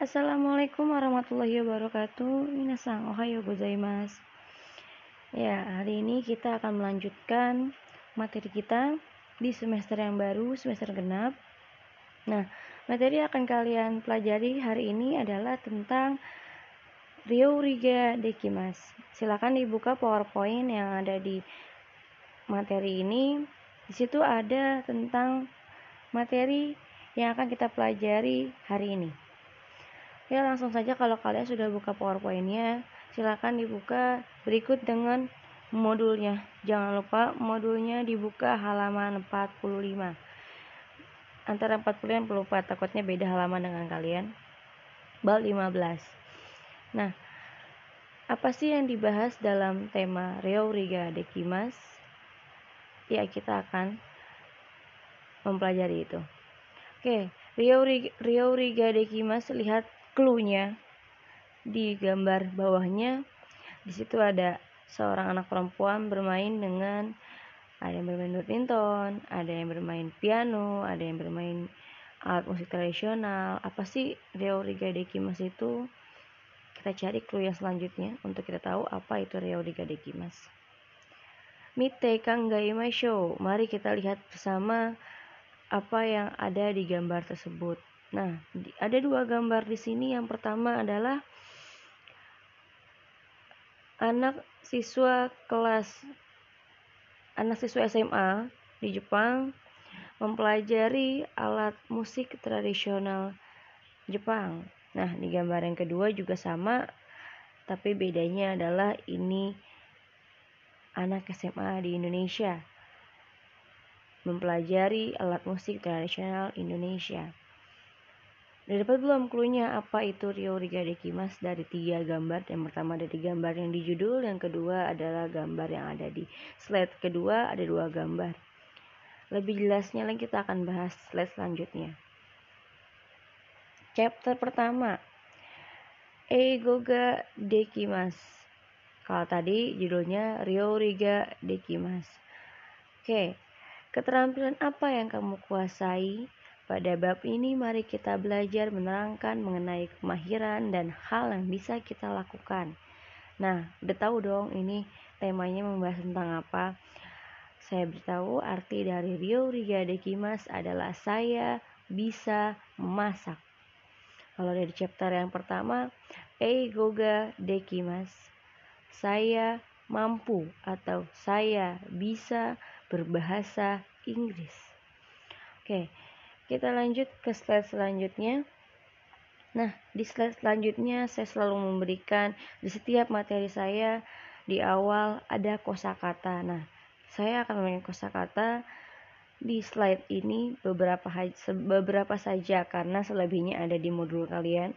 Assalamualaikum warahmatullahi wabarakatuh. Minasang ohayo gozaimasu. Ya, hari ini kita akan melanjutkan materi kita di semester yang baru, semester genap. Nah, materi yang akan kalian pelajari hari ini adalah tentang Ryouriga Dekimas. Silakan dibuka PowerPoint yang ada di materi ini. Di situ ada tentang materi yang akan kita pelajari hari ini. Ya langsung saja kalau kalian sudah buka powerpointnya silakan dibuka berikut dengan modulnya. Jangan lupa modulnya dibuka halaman 45 antara 40 dan 44 takutnya beda halaman dengan kalian. Bal 15 nah apa sih yang dibahas dalam tema Riga Dekimas ya kita akan mempelajari itu. Oke Riga Dekimas lihat clue-nya di gambar bawahnya di situ ada seorang anak perempuan bermain dengan ada yang bermain badminton, ada yang bermain piano, ada yang bermain alat musik tradisional. Apa sih Riga Dekimas itu? Kita cari clue yang selanjutnya untuk kita tahu apa itu Riga Dekimas. Mite Kanggai Show. Mari kita lihat bersama apa yang ada di gambar tersebut. Nah, ada dua gambar di sini. Yang pertama adalah anak siswa kelas anak siswa SMA di Jepang mempelajari alat musik tradisional Jepang. Nah, di gambar yang kedua juga sama, tapi bedanya adalah ini anak SMA di Indonesia mempelajari alat musik tradisional Indonesia. Udah dapat belum clue-nya? Apa itu Rio Riga Dekimas dari tiga gambar. Yang pertama ada di gambar yang di judul. Yang kedua adalah gambar yang ada di slide kedua ada dua gambar. Lebih jelasnya lagi kita akan bahas slide selanjutnya. Chapter pertama. Eigoga Dekimas Kalau tadi judulnya Rio Riga Dekimas Oke, keterampilan apa yang kamu kuasai pada bab ini mari kita belajar menerangkan mengenai kemahiran dan hal yang bisa kita lakukan. Nah, udah tahu dong ini temanya membahas tentang apa? Saya beritahu arti dari Rio Riga Dekimas adalah saya bisa memasak. Kalau dari chapter yang pertama, Eigoga Dekimas. Saya mampu atau saya bisa berbahasa Inggris. Oke, kita lanjut ke slide selanjutnya. Nah, di slide selanjutnya saya selalu memberikan di setiap materi saya di awal ada kosakata. Nah, saya akan memberikan kosakata di slide ini beberapa beberapa saja karena selebihnya ada di modul kalian.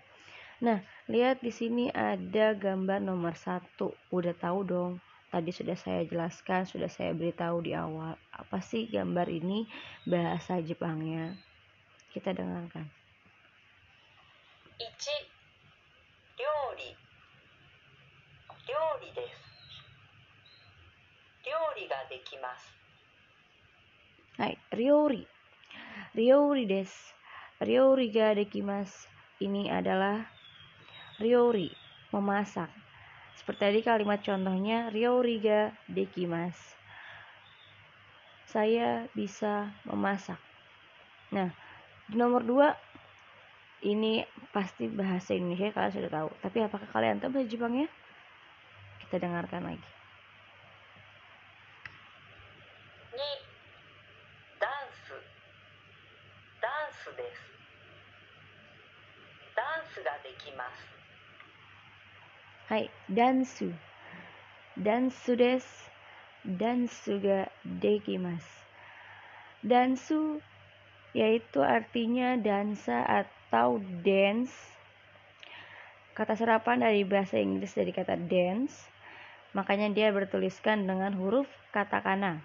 Nah, lihat di sini ada gambar nomor satu. Udah tahu dong. Tadi sudah saya jelaskan, sudah saya beritahu di awal. Apa sih gambar ini bahasa Jepangnya? Kita dengarkan. Ichi, ryori. Ryori desu. Ryori ga dekimasu. Hai, ryori. Ryori desu. Ryori ga dekimasu. Ini adalah ryori, memasak. Seperti tadi kalimat contohnya ryori ga dekimasu. Saya bisa memasak. Nah, nomor dua ini pasti bahasa Indonesia kalian sudah tahu. Tapi apakah kalian tahu bahasa Jepangnya? Kita dengarkan lagi. Ni dansu dansu desu. Dansu ga dekimasu. Hai dansu. Dansu desu. Dansu ga dekimasu. Dansu yaitu artinya dansa atau dance. Kata serapan dari bahasa Inggris dari kata dance, makanya dia bertuliskan dengan huruf katakana,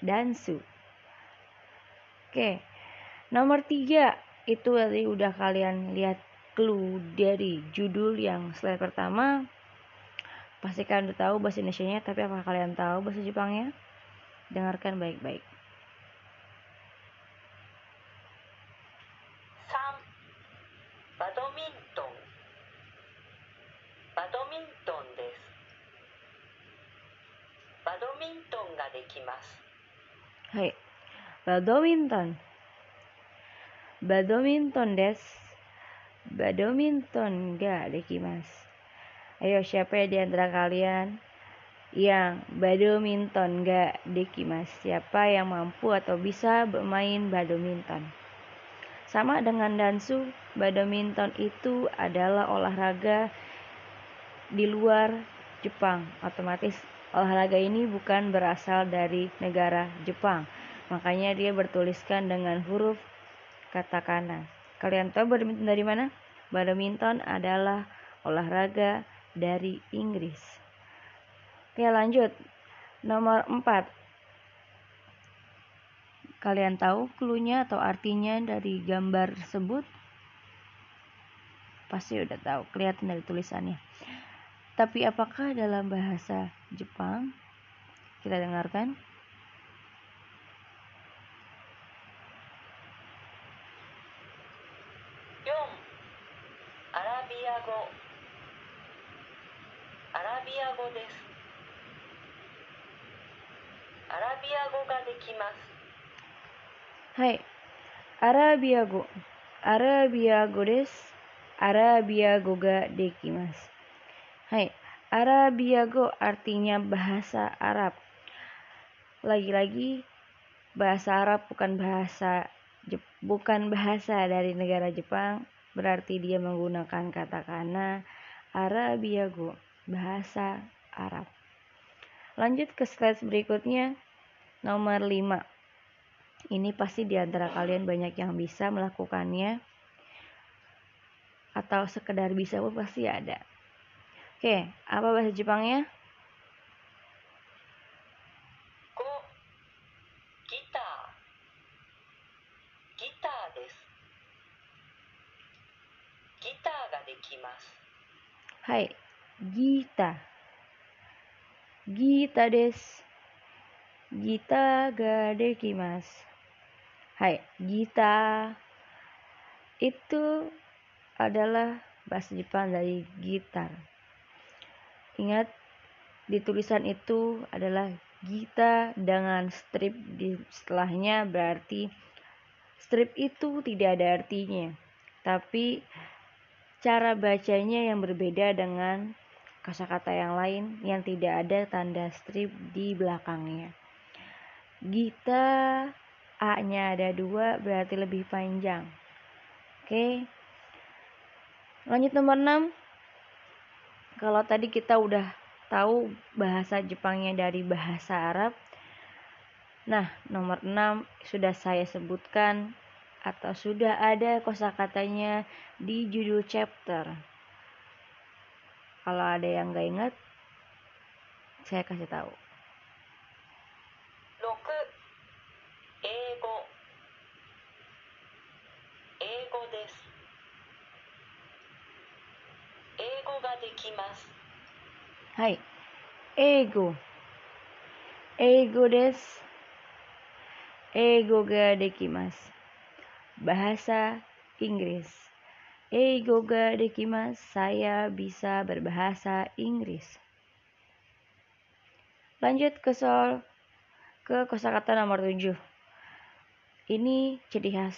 dansu. Oke, nomor tiga itu tadi udah kalian lihat clue dari judul yang slide pertama. Pasti kalian udah tahu bahasa Indonesia-nya, tapi apakah kalian tahu bahasa Jepangnya? Dengarkan baik-baik. はい。バドミントン。バドミントンです。バドミントンga dekimasu. Ayo siapa ya di antara kalian yang badminton ga dekimasu? Siapa yang mampu atau bisa bermain badminton? Sama dengan dansu, badminton itu adalah olahraga di luar Jepang. Otomatis olahraga ini bukan berasal dari negara Jepang. Makanya dia bertuliskan dengan huruf katakana. Kalian tahu badminton dari mana? Badminton adalah olahraga dari Inggris. Oke, lanjut. Nomor 4. Kalian tahu klunya atau artinya dari gambar tersebut? Pasti udah tahu, kelihatan dari tulisannya. Tapi apakah dalam bahasa Jepang? Kita dengarkan. Hai. Arabiago Arabiago des. Arabiago ga dekimasu. Hai, Arabiago artinya bahasa Arab. Lagi-lagi bahasa Arab bukan bahasa bukan bahasa dari negara Jepang, berarti dia menggunakan katakana Arabiago, bahasa Arab. Lanjut ke slide berikutnya, nomor 5. Ini pasti di antara kalian banyak yang bisa melakukannya atau sekedar bisa pun pasti ada. Oke, apa bahasa Jepangnya? Ko gita. Gita des, Gita ga dekimasu. Hai, gita. Gita des, Gita ga dekimasu. Hai, gita. Itu adalah bahasa Jepang dari gitar. Ingat, di tulisan itu adalah Gita dengan strip di setelahnya berarti strip itu tidak ada artinya. Tapi cara bacanya yang berbeda dengan kosakata yang lain yang tidak ada tanda strip di belakangnya. Gita A-nya ada dua berarti lebih panjang. Oke. Lanjut nomor 6. Kalau tadi kita udah tahu bahasa Jepangnya dari bahasa Arab. Nah, nomor 6 sudah saya sebutkan atau sudah ada kosakatanya di judul chapter. Kalau ada yang nggak ingat, saya kasih tahu. 英語ができます Hai. Ego. Ego des. Ego ga dekimasu. Bahasa Inggris. Ego ga dekimasu. Saya bisa berbahasa Inggris. Lanjut ke soal ke kosakata nomor 7. Ini ciri khas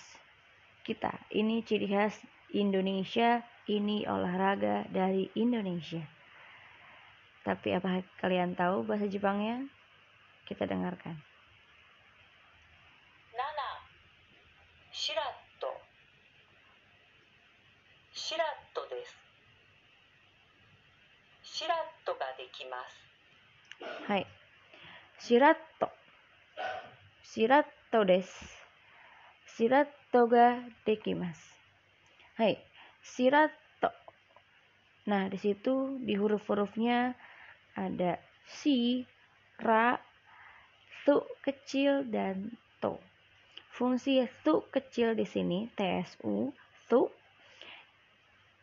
kita. Ini ciri khas Indonesia. ini olahraga dari Indonesia. Tapi apa kalian tahu bahasa Jepangnya? Kita dengarkan. Nana, shirato, shirato desu. Shirato ga dekimasu. Hai, shirato, shirato desu. Shirato ga dekimasu. Hai, Shiratto. Nah, di situ di huruf-hurufnya ada si, ra, tu kecil dan to. Fungsi tu kecil di sini TSU, tu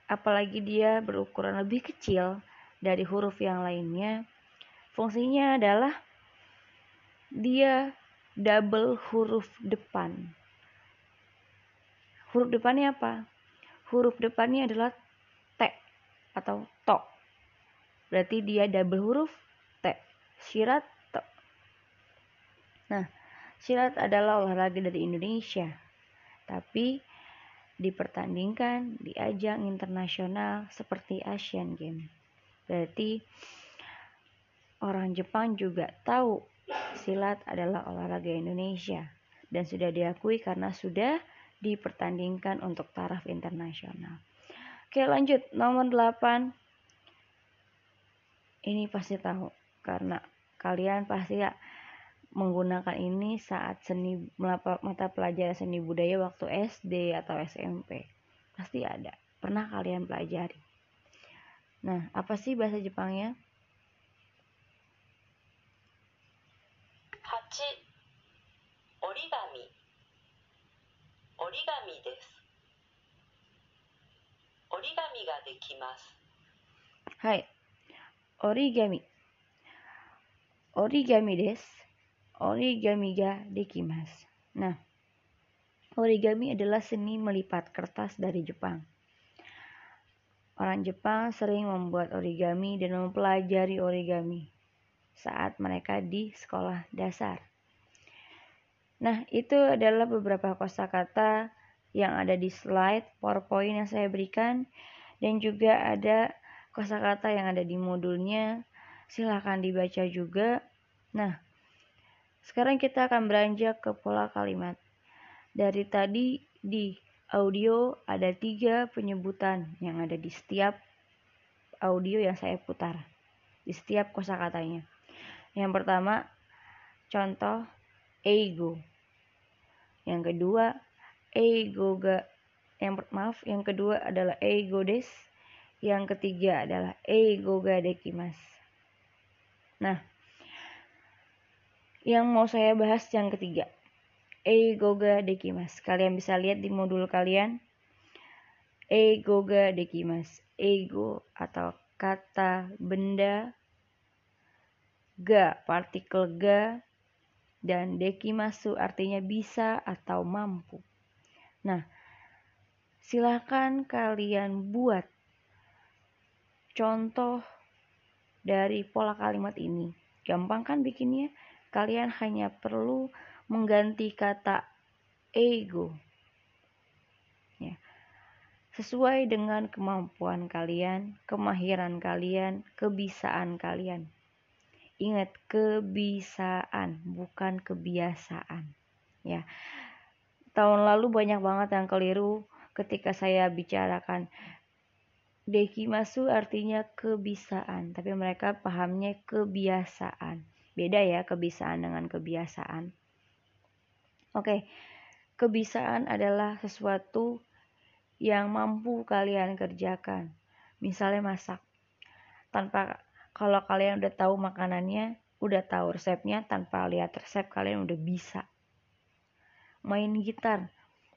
apalagi dia berukuran lebih kecil dari huruf yang lainnya, fungsinya adalah dia double huruf depan. Huruf depannya apa? Huruf depannya adalah T atau to. Berarti dia double huruf T. Shirat to. Nah, silat adalah olahraga dari Indonesia, tapi dipertandingkan di ajang internasional seperti Asian Games. Berarti orang Jepang juga tahu silat adalah olahraga Indonesia dan sudah diakui karena sudah dipertandingkan untuk taraf internasional. Oke, lanjut nomor 8. Ini pasti tahu karena kalian pasti ya menggunakan ini saat seni mata pelajaran seni budaya waktu SD atau SMP. Pasti ada. Pernah kalian pelajari. Nah, apa sih bahasa Jepangnya? Hachi origami. Origami desu. Origami ga dekimasu. Hai. Origami. Origami desu origami ga dekimas. Nah, origami adalah seni melipat kertas dari Jepang. Orang Jepang sering membuat origami dan mempelajari origami saat mereka di sekolah dasar. Nah, itu adalah beberapa kosakata yang ada di slide PowerPoint yang saya berikan dan juga ada kosakata yang ada di modulnya. Silahkan dibaca juga. Nah, sekarang kita akan beranjak ke pola kalimat. Dari tadi di audio ada tiga penyebutan yang ada di setiap audio yang saya putar. Di setiap kosakatanya. Yang pertama, contoh ego. Yang kedua, ego ga. Yang maaf, yang kedua adalah ego des. Yang ketiga adalah ego ga dekimas. Nah, yang mau saya bahas yang ketiga. Eigoga dekimas. Kalian bisa lihat di modul kalian. Eigoga dekimas. Ego atau kata benda. Ga, partikel ga. Dan dekimasu artinya bisa atau mampu. Nah, silahkan kalian buat contoh dari pola kalimat ini. Gampang kan bikinnya? kalian hanya perlu mengganti kata ego ya sesuai dengan kemampuan kalian, kemahiran kalian, kebisaan kalian. Ingat kebisaan bukan kebiasaan. Ya. Tahun lalu banyak banget yang keliru ketika saya bicarakan dekimasu artinya kebisaan, tapi mereka pahamnya kebiasaan. Beda ya kebiasaan dengan kebiasaan. Oke, kebiasaan adalah sesuatu yang mampu kalian kerjakan. Misalnya masak. Tanpa kalau kalian udah tahu makanannya, udah tahu resepnya, tanpa lihat resep kalian udah bisa. Main gitar.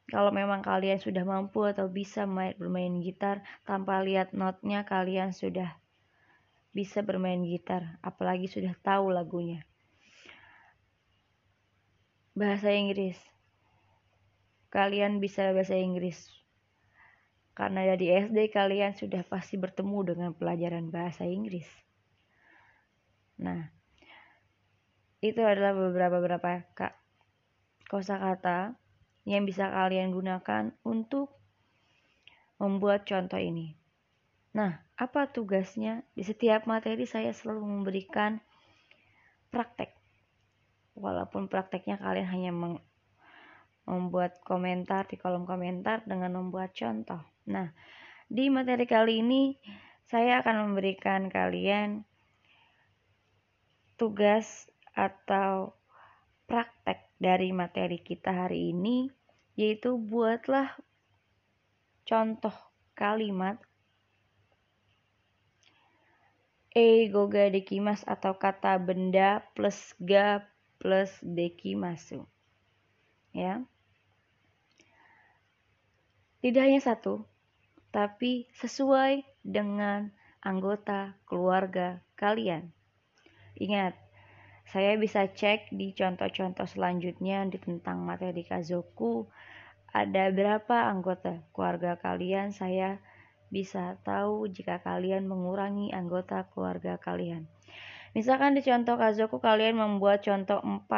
Kalau memang kalian sudah mampu atau bisa main, bermain gitar tanpa lihat notnya, kalian sudah bisa bermain gitar, apalagi sudah tahu lagunya. Bahasa Inggris. Kalian bisa bahasa Inggris. Karena dari SD kalian sudah pasti bertemu dengan pelajaran bahasa Inggris. Nah, itu adalah beberapa beberapa kosakata yang bisa kalian gunakan untuk membuat contoh ini. Nah, apa tugasnya? Di setiap materi saya selalu memberikan praktek. Walaupun prakteknya kalian hanya membuat komentar di kolom komentar dengan membuat contoh. Nah, di materi kali ini saya akan memberikan kalian tugas atau praktek dari materi kita hari ini yaitu buatlah contoh kalimat ego ga dekimas atau kata benda plus ga plus dekimasu. Ya. Tidak hanya satu, tapi sesuai dengan anggota keluarga kalian. Ingat, saya bisa cek di contoh-contoh selanjutnya di tentang materi Kazoku ada berapa anggota keluarga kalian saya bisa tahu jika kalian mengurangi anggota keluarga kalian. Misalkan di contoh Kazoku kalian membuat contoh 4,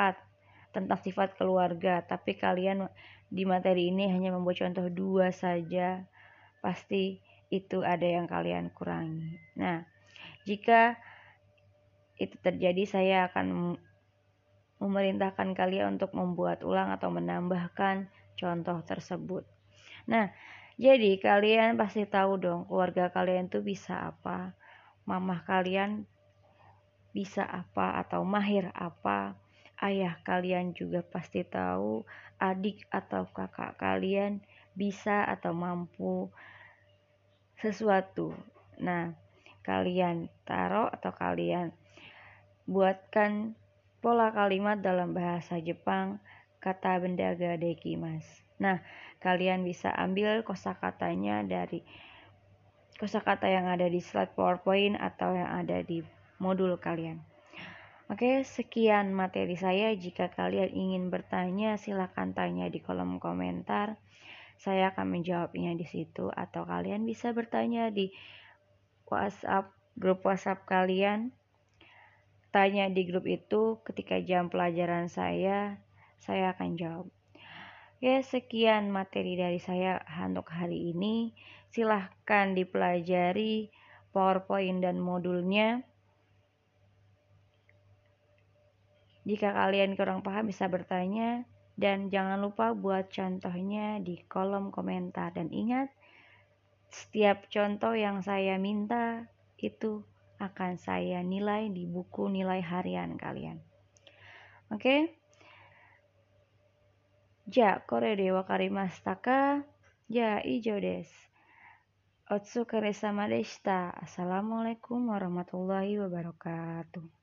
tentang sifat keluarga, tapi kalian di materi ini hanya membuat contoh dua saja, pasti itu ada yang kalian kurangi. Nah, jika itu terjadi, saya akan memerintahkan kalian untuk membuat ulang atau menambahkan contoh tersebut. Nah, jadi kalian pasti tahu dong keluarga kalian tuh bisa apa, mamah kalian bisa apa atau mahir apa, ayah kalian juga pasti tahu, adik atau kakak kalian bisa atau mampu sesuatu. Nah, kalian taruh atau kalian buatkan pola kalimat dalam bahasa Jepang kata benda dekimas. Nah, kalian bisa ambil kosakatanya dari kosakata yang ada di slide PowerPoint atau yang ada di modul kalian. Oke, sekian materi saya. Jika kalian ingin bertanya, silakan tanya di kolom komentar. Saya akan menjawabnya di situ atau kalian bisa bertanya di WhatsApp grup WhatsApp kalian. Tanya di grup itu ketika jam pelajaran saya, saya akan jawab. Ya, sekian materi dari saya untuk hari ini. Silahkan dipelajari PowerPoint dan modulnya. Jika kalian kurang paham bisa bertanya dan jangan lupa buat contohnya di kolom komentar dan ingat setiap contoh yang saya minta itu akan saya nilai di buku nilai harian kalian. Oke. Okay? Ja kore de wakarimashita ka? Ja ijo desu. Otsukaresama deshita. Assalamualaikum warahmatullahi wabarakatuh.